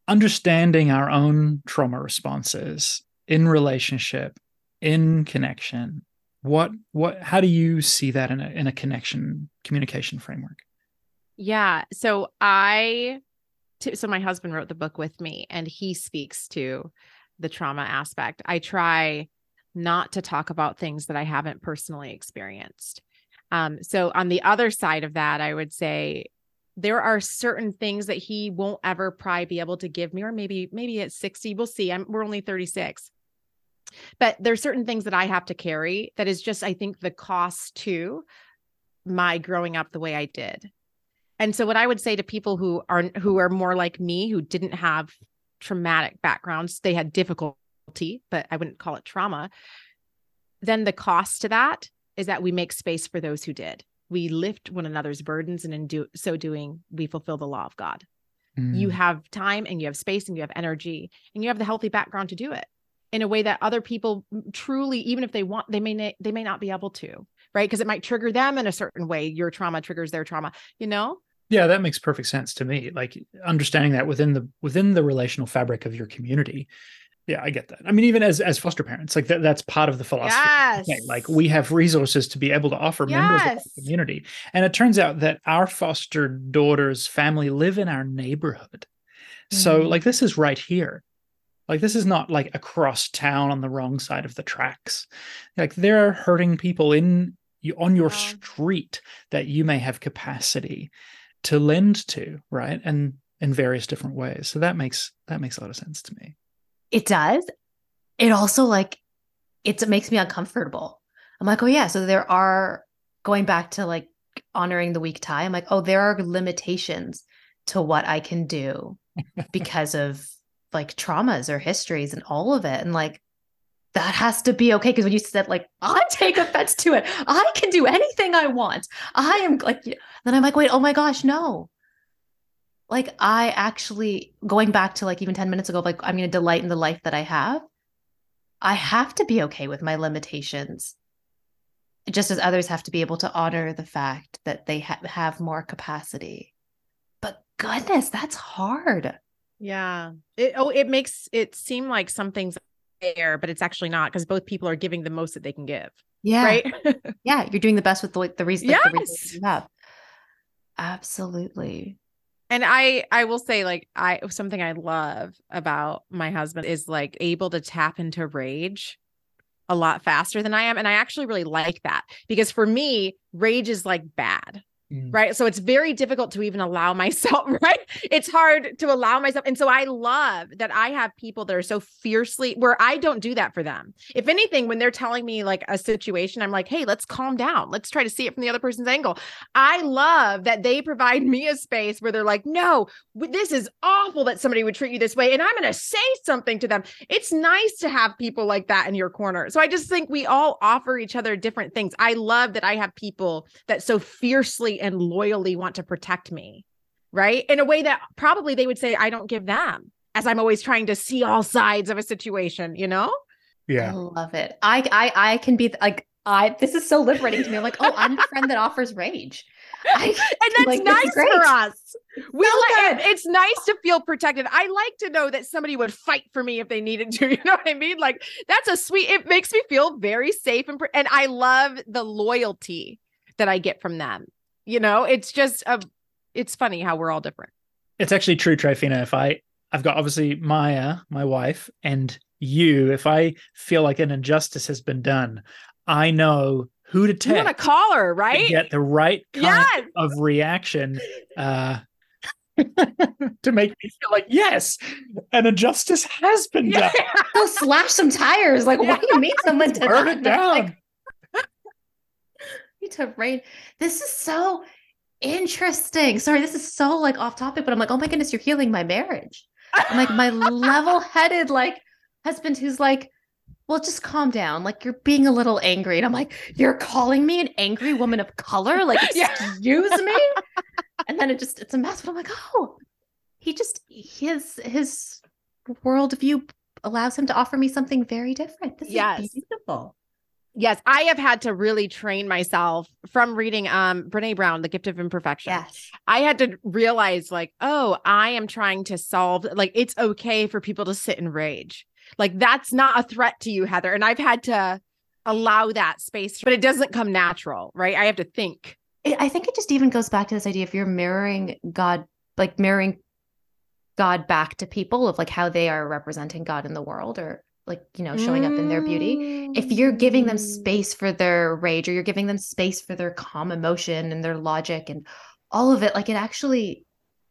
Understanding our own trauma responses in relationship in connection what what how do you see that in a in a connection communication framework yeah so i t- so my husband wrote the book with me and he speaks to the trauma aspect i try not to talk about things that i haven't personally experienced. Um, so on the other side of that i would say there are certain things that he won't ever probably be able to give me or maybe maybe at 60 we'll see. I'm, we're only 36 but there's certain things that I have to carry that is just, I think, the cost to my growing up the way I did. And so what I would say to people who are who are more like me, who didn't have traumatic backgrounds, they had difficulty, but I wouldn't call it trauma. Then the cost to that is that we make space for those who did. We lift one another's burdens, and in do, so doing, we fulfill the law of God. Mm. You have time and you have space and you have energy and you have the healthy background to do it in a way that other people truly even if they want they may na- they may not be able to right because it might trigger them in a certain way your trauma triggers their trauma you know yeah that makes perfect sense to me like understanding that within the within the relational fabric of your community yeah i get that i mean even as as foster parents like that, that's part of the philosophy yes. okay, like we have resources to be able to offer yes. members of the community and it turns out that our foster daughters family live in our neighborhood so mm-hmm. like this is right here like this is not like across town on the wrong side of the tracks. Like there are hurting people in you on your street that you may have capacity to lend to, right? And in various different ways. So that makes that makes a lot of sense to me. It does. It also like it makes me uncomfortable. I'm like, oh yeah, so there are going back to like honoring the weak tie. I'm like, oh, there are limitations to what I can do because of like traumas or histories and all of it. And like, that has to be okay. Cause when you said, like, I take offense to it, I can do anything I want. I am like, then I'm like, wait, oh my gosh, no. Like, I actually, going back to like even 10 minutes ago, like, I'm going to delight in the life that I have. I have to be okay with my limitations, just as others have to be able to honor the fact that they ha- have more capacity. But goodness, that's hard. Yeah. It oh it makes it seem like something's there, but it's actually not because both people are giving the most that they can give. Yeah. Right. yeah. You're doing the best with the, the reason yes. the reasons you have. Absolutely. And I I will say like I something I love about my husband is like able to tap into rage a lot faster than I am. And I actually really like that because for me, rage is like bad Mm. Right. So it's very difficult to even allow myself, right? It's hard to allow myself. And so I love that I have people that are so fiercely where I don't do that for them. If anything, when they're telling me like a situation, I'm like, hey, let's calm down. Let's try to see it from the other person's angle. I love that they provide me a space where they're like, no, this is awful that somebody would treat you this way. And I'm going to say something to them. It's nice to have people like that in your corner. So I just think we all offer each other different things. I love that I have people that so fiercely and loyally want to protect me, right? In a way that probably they would say I don't give them, as I'm always trying to see all sides of a situation, you know? Yeah. I love it. I I I can be like I this is so liberating to me. I'm like, oh, I'm the friend that offers rage. I, and that's like, nice for us. We like, it's nice to feel protected. I like to know that somebody would fight for me if they needed to. You know what I mean? Like that's a sweet. It makes me feel very safe and and I love the loyalty that I get from them. You know, it's just a. It's funny how we're all different. It's actually true, Tryphena. If I, I've got obviously Maya, my wife, and you. If I feel like an injustice has been done, I know who to text. You want to call her, right? To get the right kind yes. of reaction. Uh, to make me feel like yes, an injustice has been done. Yeah. Go slash some tires. Like, yeah. what do you mean someone did burn it down? Like, need to rain. This is so interesting. Sorry, this is so like off topic, but I'm like, oh my goodness, you're healing my marriage. I'm like my level-headed like husband who's like, well, just calm down. Like you're being a little angry. And I'm like, you're calling me an angry woman of color? Like, excuse yeah. me? And then it just it's a mess. But I'm like, oh, he just his his worldview allows him to offer me something very different. This yes. is beautiful. Yes, I have had to really train myself from reading um Brene Brown, The Gift of Imperfection. Yes. I had to realize like, oh, I am trying to solve like it's okay for people to sit in rage. Like that's not a threat to you, Heather. And I've had to allow that space, but it doesn't come natural, right? I have to think. I think it just even goes back to this idea if you're mirroring God, like mirroring God back to people of like how they are representing God in the world or like you know showing up in their beauty if you're giving them mm. space for their rage or you're giving them space for their calm emotion and their logic and all of it like it actually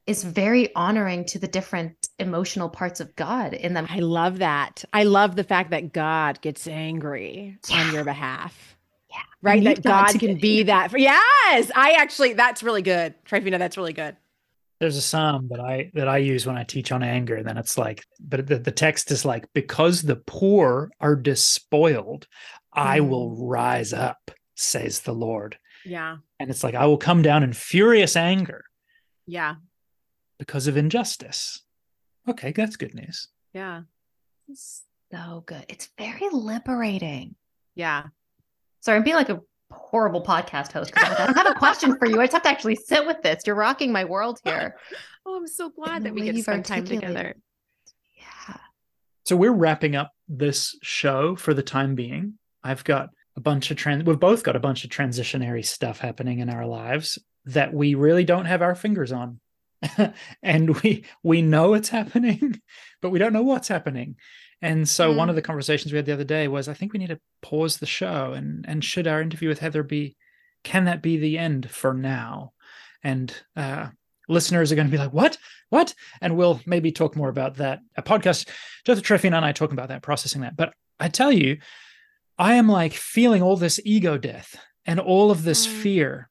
is very honoring to the different emotional parts of God in them. I love that. I love the fact that God gets angry yeah. on your behalf. Yeah. Right. That God, God can be that. For, yes. I actually, that's really good. Tryphena, that's really good there's a psalm that I that I use when I teach on anger. Then it's like, but the, the text is like, because the poor are despoiled, I will mm. rise up, says the Lord. Yeah. And it's like, I will come down in furious anger. Yeah. Because of injustice. Okay, that's good news. Yeah. So good. It's very liberating. Yeah. Sorry, I'm being like a horrible podcast host because I don't have a question for you. I just have to actually sit with this. You're rocking my world here. Oh, I'm so glad that we get to spend time together. Yeah. So we're wrapping up this show for the time being. I've got a bunch of trans we've both got a bunch of transitionary stuff happening in our lives that we really don't have our fingers on. and we we know it's happening, but we don't know what's happening. And so mm. one of the conversations we had the other day was I think we need to pause the show and and should our interview with Heather be can that be the end for now? And uh, listeners are going to be like, what? What? And we'll maybe talk more about that. A podcast, Joseph Tryphena and I talking about that, processing that. But I tell you, I am like feeling all this ego death and all of this mm. fear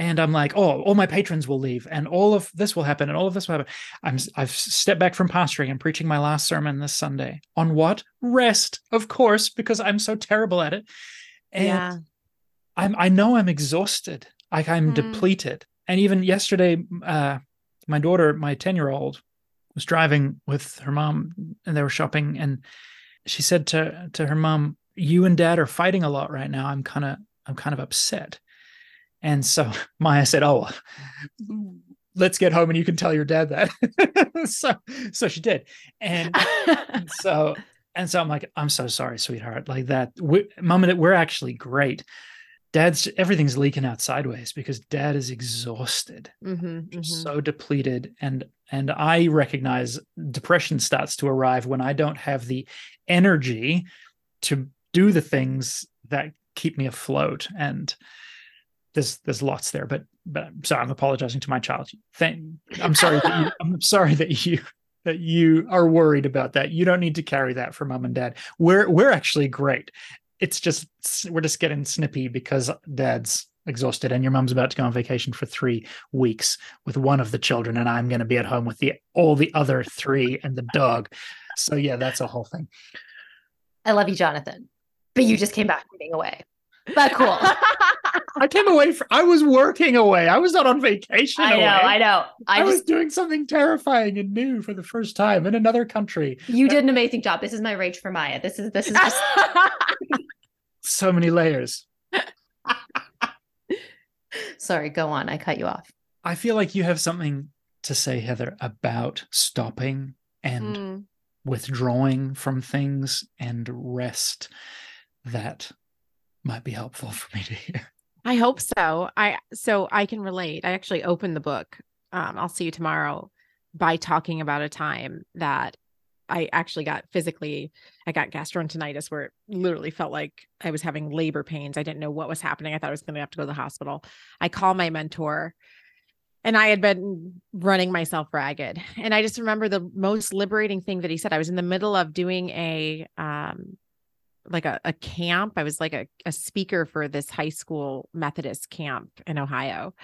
and I'm like, oh, all my patrons will leave, and all of this will happen, and all of this will happen. I'm I've stepped back from pastoring and preaching my last sermon this Sunday on what rest, of course, because I'm so terrible at it, and yeah. I'm I know I'm exhausted, like I'm mm. depleted, and even yesterday, uh, my daughter, my ten year old, was driving with her mom, and they were shopping, and she said to to her mom, "You and Dad are fighting a lot right now. I'm kind of I'm kind of upset." And so Maya said, "Oh, let's get home and you can tell your dad that." so so she did. And so and so I'm like, "I'm so sorry, sweetheart." Like that we, mom and we're actually great. Dad's everything's leaking out sideways because dad is exhausted. Mm-hmm, mm-hmm. So depleted and and I recognize depression starts to arrive when I don't have the energy to do the things that keep me afloat and there's there's lots there but but I'm sorry, I'm apologizing to my child. Thank, I'm sorry that you, I'm sorry that you that you are worried about that. You don't need to carry that for mom and dad. We're we're actually great. It's just we're just getting snippy because dad's exhausted and your mom's about to go on vacation for three weeks with one of the children and i'm going to be at home with the all the other three and the dog so yeah that's a whole thing i love you jonathan but you just came back from being away but cool i came away for, i was working away i was not on vacation i know away. i know i, I just, was doing something terrifying and new for the first time in another country you did an amazing job this is my rage for maya this is this is just so many layers Sorry, go on. I cut you off. I feel like you have something to say, Heather, about stopping and mm. withdrawing from things and rest that might be helpful for me to hear. I hope so. I so I can relate. I actually opened the book. Um, I'll see you tomorrow by talking about a time that I actually got physically, I got gastroenteritis where it literally felt like I was having labor pains. I didn't know what was happening. I thought I was going to have to go to the hospital. I call my mentor and I had been running myself ragged. And I just remember the most liberating thing that he said. I was in the middle of doing a, um, like a, a camp. I was like a, a speaker for this high school Methodist camp in Ohio.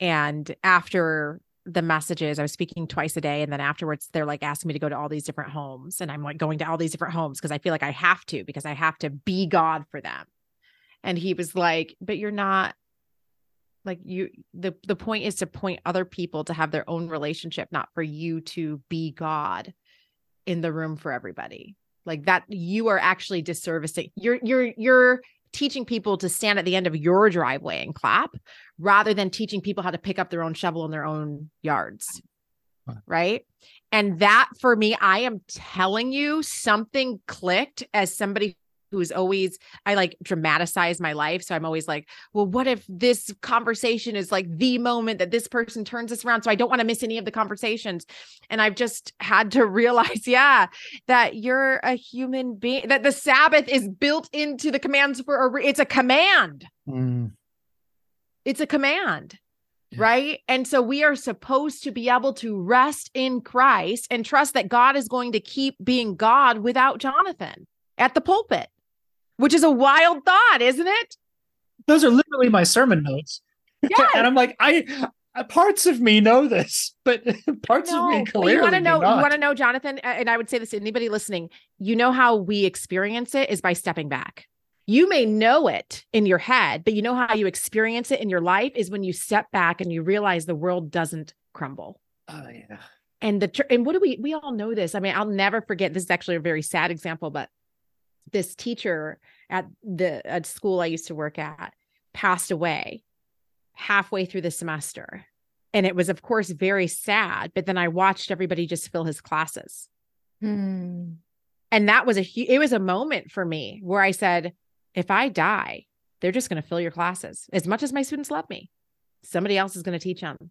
And after the messages. I was speaking twice a day. And then afterwards, they're like asking me to go to all these different homes. And I'm like going to all these different homes because I feel like I have to, because I have to be God for them. And he was like, but you're not like you the the point is to point other people to have their own relationship, not for you to be God in the room for everybody. Like that you are actually disservicing. You're you're you're teaching people to stand at the end of your driveway and clap rather than teaching people how to pick up their own shovel in their own yards. Right. And that for me, I am telling you, something clicked as somebody who's always I like dramatize my life. So I'm always like, well, what if this conversation is like the moment that this person turns this around? So I don't want to miss any of the conversations. And I've just had to realize, yeah, that you're a human being, that the Sabbath is built into the commands for it's a command. Mm. It's a command. Right. And so we are supposed to be able to rest in Christ and trust that God is going to keep being God without Jonathan at the pulpit which is a wild thought, isn't it? Those are literally my sermon notes. Yes. and I'm like, I uh, parts of me know this, but parts no, of me clearly you want to know. You want to know, Jonathan, and I would say this to anybody listening. You know how we experience it is by stepping back. You may know it in your head, but you know how you experience it in your life is when you step back and you realize the world doesn't crumble. Oh yeah. And the and what do we we all know this? I mean, I'll never forget. This is actually a very sad example, but this teacher at the at school I used to work at passed away halfway through the semester. And it was, of course, very sad. But then I watched everybody just fill his classes. Hmm. And that was a it was a moment for me where I said, if I die, they're just going to fill your classes as much as my students love me. Somebody else is going to teach them.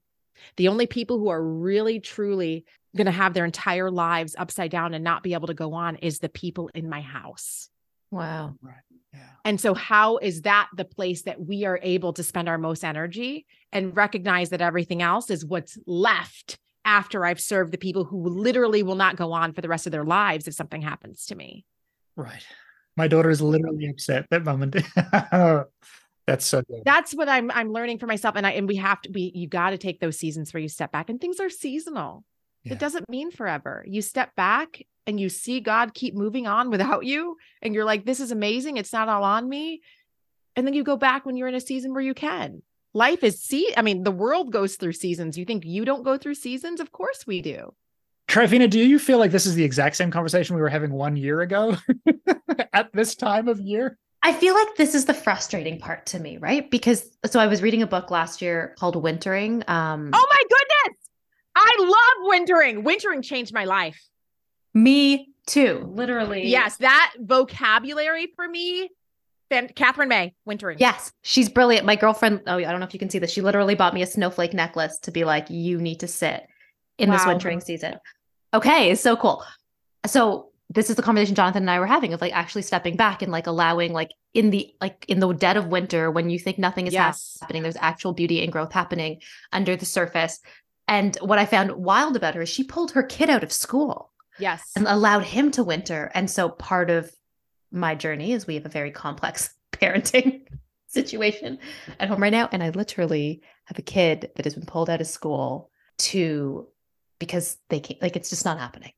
The only people who are really, truly going to have their entire lives upside down and not be able to go on is the people in my house. Wow. Right. Yeah. And so, how is that the place that we are able to spend our most energy and recognize that everything else is what's left after I've served the people who literally will not go on for the rest of their lives if something happens to me? Right. My daughter is literally upset that moment. That's so good. That's what I'm I'm learning for myself. And I and we have to be you got to take those seasons where you step back and things are seasonal. Yeah. It doesn't mean forever. You step back and you see God keep moving on without you, and you're like, this is amazing. It's not all on me. And then you go back when you're in a season where you can. Life is see, I mean, the world goes through seasons. You think you don't go through seasons? Of course we do. Tryphena, do you feel like this is the exact same conversation we were having one year ago at this time of year? I feel like this is the frustrating part to me, right? Because so I was reading a book last year called Wintering. Um, oh my goodness. I love wintering. Wintering changed my life. Me too, literally. Yes, that vocabulary for me. Katherine May, wintering. Yes, she's brilliant. My girlfriend, oh, I don't know if you can see this. She literally bought me a snowflake necklace to be like, you need to sit in wow. this wintering season. Okay, it's so cool. So this is the conversation Jonathan and I were having of like actually stepping back and like allowing like in the like in the dead of winter when you think nothing is yes. happening, there's actual beauty and growth happening under the surface. And what I found wild about her is she pulled her kid out of school. Yes. And allowed him to winter. And so part of my journey is we have a very complex parenting situation at home right now. And I literally have a kid that has been pulled out of school to because they can't like it's just not happening.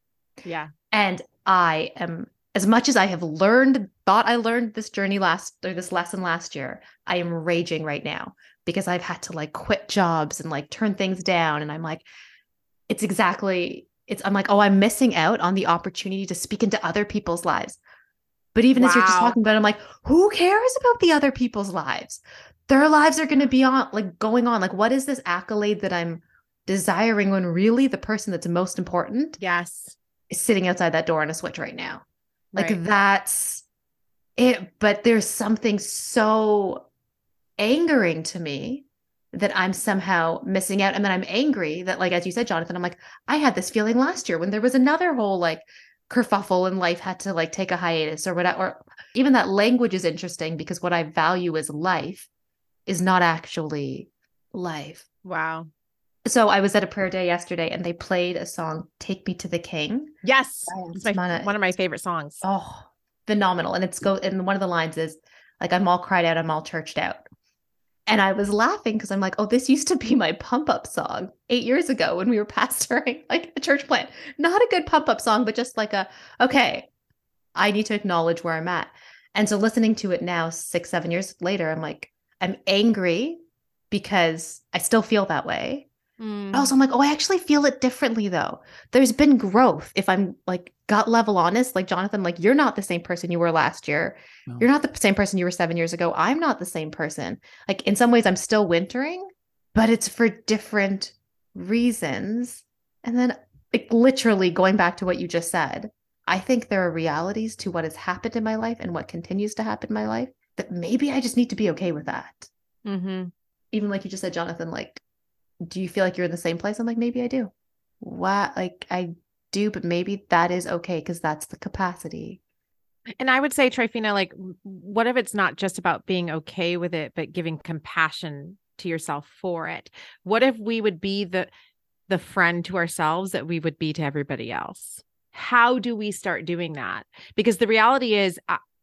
Yeah. And I am as much as I have learned, thought I learned this journey last or this lesson last year, I am raging right now because I've had to like quit jobs and like turn things down. And I'm like, it's exactly, it's, I'm like, oh, I'm missing out on the opportunity to speak into other people's lives. But even wow. as you're just talking about, it, I'm like, who cares about the other people's lives? Their lives are going to be on, like going on. Like, what is this accolade that I'm desiring when really the person that's most important? Yes sitting outside that door on a switch right now. Like right. that's it. But there's something so angering to me that I'm somehow missing out. And then I'm angry that, like, as you said, Jonathan, I'm like, I had this feeling last year when there was another whole like kerfuffle and life had to like take a hiatus or whatever. Or even that language is interesting because what I value as life is not actually life. Wow. So I was at a prayer day yesterday and they played a song, Take Me to the King. Yes. It's my, one of my favorite songs. Oh, phenomenal. And it's go and one of the lines is like, I'm all cried out, I'm all churched out. And I was laughing because I'm like, oh, this used to be my pump up song eight years ago when we were pastoring like a church plant. Not a good pump up song, but just like a, okay, I need to acknowledge where I'm at. And so listening to it now, six, seven years later, I'm like, I'm angry because I still feel that way. Mm. Also, I'm like, oh, I actually feel it differently though. There's been growth. If I'm like gut level honest, like Jonathan, like you're not the same person you were last year. No. You're not the same person you were seven years ago. I'm not the same person. Like in some ways, I'm still wintering, but it's for different reasons. And then, like, literally going back to what you just said, I think there are realities to what has happened in my life and what continues to happen in my life that maybe I just need to be okay with that. Mm-hmm. Even like you just said, Jonathan, like do you feel like you're in the same place? I'm like, maybe I do. What? Like, I do, but maybe that is okay because that's the capacity. And I would say, Tryphena, like, what if it's not just about being okay with it, but giving compassion to yourself for it? What if we would be the the friend to ourselves that we would be to everybody else? How do we start doing that? Because the reality is,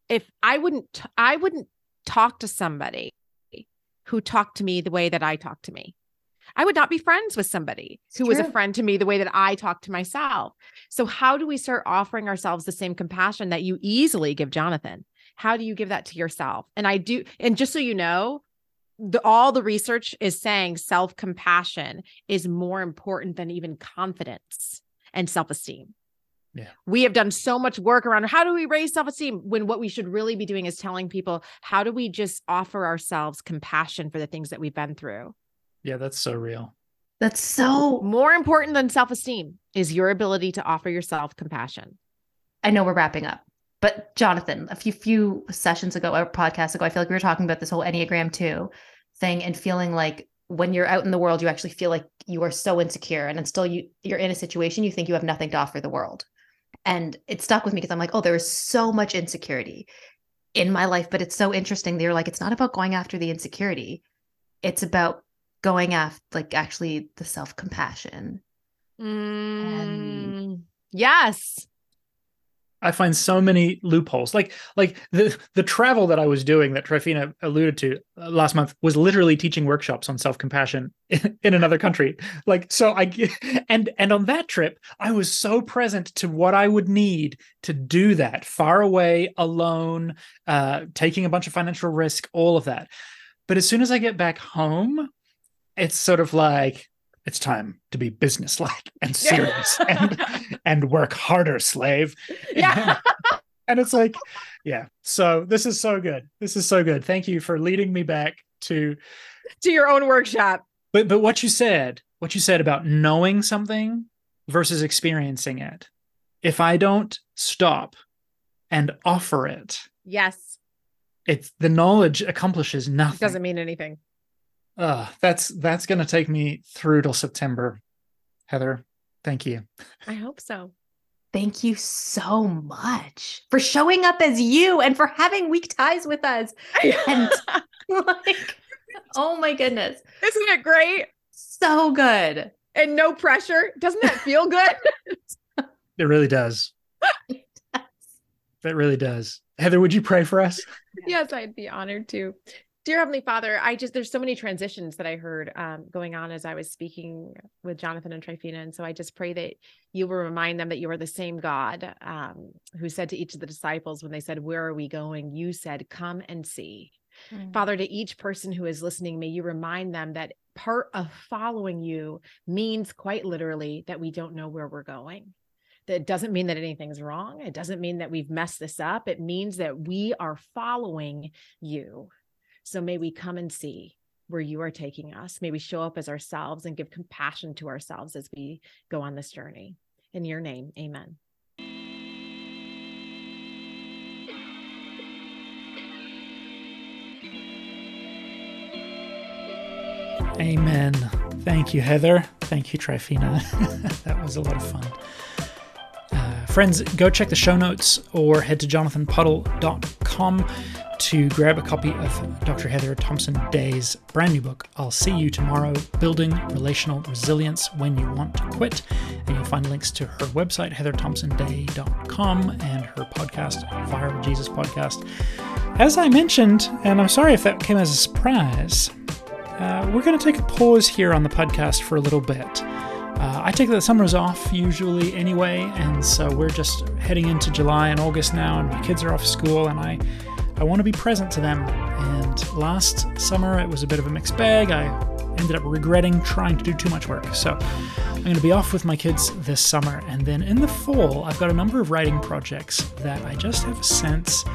if I wouldn't, I wouldn't talk to somebody who talked to me the way that I talk to me. I would not be friends with somebody it's who true. was a friend to me the way that I talk to myself. So, how do we start offering ourselves the same compassion that you easily give Jonathan? How do you give that to yourself? And I do, and just so you know, the, all the research is saying self compassion is more important than even confidence and self esteem. Yeah. We have done so much work around how do we raise self esteem when what we should really be doing is telling people how do we just offer ourselves compassion for the things that we've been through. Yeah, that's so real. That's so more important than self esteem is your ability to offer yourself compassion. I know we're wrapping up, but Jonathan, a few few sessions ago or podcasts ago, I feel like we were talking about this whole Enneagram 2 thing and feeling like when you're out in the world, you actually feel like you are so insecure and until you you're in a situation you think you have nothing to offer the world. And it stuck with me because I'm like, oh, there is so much insecurity in my life, but it's so interesting. They're like, it's not about going after the insecurity. It's about going after like actually the self compassion. Mm, and... Yes. I find so many loopholes. Like like the the travel that I was doing that Tryphena alluded to uh, last month was literally teaching workshops on self compassion in, in, another country. Like so I and and on that trip I was so present to what I would need to do that far away alone, uh, taking a bunch of financial risk, all of that. But as soon as I get back home, it's sort of like it's time to be businesslike and serious and and work harder, slave. Yeah. and it's like, yeah. So this is so good. This is so good. Thank you for leading me back to to your own workshop. But but what you said, what you said about knowing something versus experiencing it. If I don't stop and offer it. Yes. It's the knowledge accomplishes nothing. It doesn't mean anything. Uh, that's that's going to take me through till September. Heather, thank you. I hope so. Thank you so much for showing up as you and for having weak ties with us. And like, oh my goodness. Isn't it great? So good. And no pressure. Doesn't that feel good? it really does. it does. It really does. Heather, would you pray for us? Yes, I'd be honored to. Dear Heavenly Father, I just there's so many transitions that I heard um, going on as I was speaking with Jonathan and Tryphena, and so I just pray that you will remind them that you are the same God um, who said to each of the disciples when they said, "Where are we going?" You said, "Come and see." Mm. Father, to each person who is listening, may you remind them that part of following you means quite literally that we don't know where we're going. That doesn't mean that anything's wrong. It doesn't mean that we've messed this up. It means that we are following you so may we come and see where you are taking us. May we show up as ourselves and give compassion to ourselves as we go on this journey. In your name, amen. Amen. Thank you, Heather. Thank you, Tryphena. that was a lot of fun. Uh, friends, go check the show notes or head to jonathanpuddle.com to grab a copy of Dr. Heather Thompson Day's brand new book, I'll See You Tomorrow Building Relational Resilience When You Want to Quit. And you'll find links to her website, heatherthompsonday.com, and her podcast, Viral Jesus Podcast. As I mentioned, and I'm sorry if that came as a surprise, uh, we're going to take a pause here on the podcast for a little bit. Uh, I take the summers off usually anyway, and so we're just heading into July and August now, and my kids are off school, and I I want to be present to them. And last summer, it was a bit of a mixed bag. I ended up regretting trying to do too much work. So I'm going to be off with my kids this summer. And then in the fall, I've got a number of writing projects that I just have a sense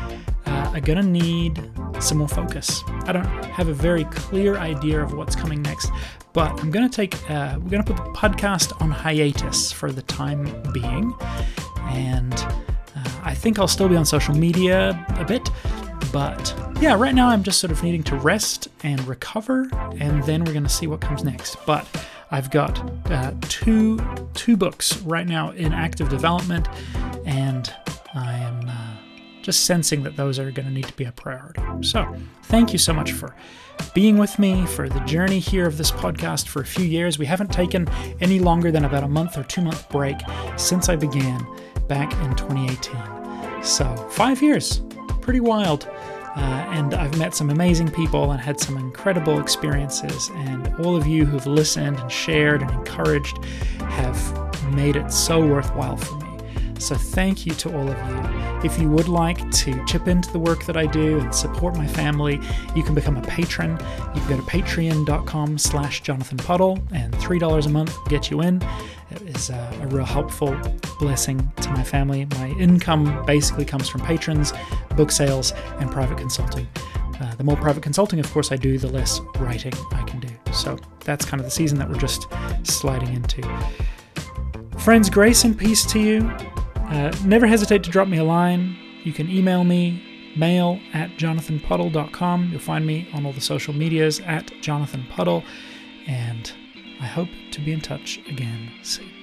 uh, are going to need some more focus. I don't have a very clear idea of what's coming next, but I'm going to take, uh, we're going to put the podcast on hiatus for the time being. And uh, I think I'll still be on social media a bit, but yeah, right now I'm just sort of needing to rest and recover, and then we're going to see what comes next. But I've got uh, two two books right now in active development, and I am uh, just sensing that those are going to need to be a priority. So, thank you so much for being with me for the journey here of this podcast for a few years. We haven't taken any longer than about a month or two month break since I began back in 2018. So, five years pretty wild. Uh, and I've met some amazing people and had some incredible experiences. And all of you who've listened and shared and encouraged have made it so worthwhile for me. So thank you to all of you. If you would like to chip into the work that I do and support my family, you can become a patron. You can go to patreon.com slash Jonathan Puddle, and $3 a month get you in. It is a, a real helpful blessing to my family. My income basically comes from patrons, book sales, and private consulting. Uh, the more private consulting, of course, I do, the less writing I can do. So that's kind of the season that we're just sliding into. Friends, grace and peace to you. Uh, never hesitate to drop me a line. You can email me, mail at jonathanpuddle.com. You'll find me on all the social medias at jonathanpuddle. And I hope to be in touch again soon.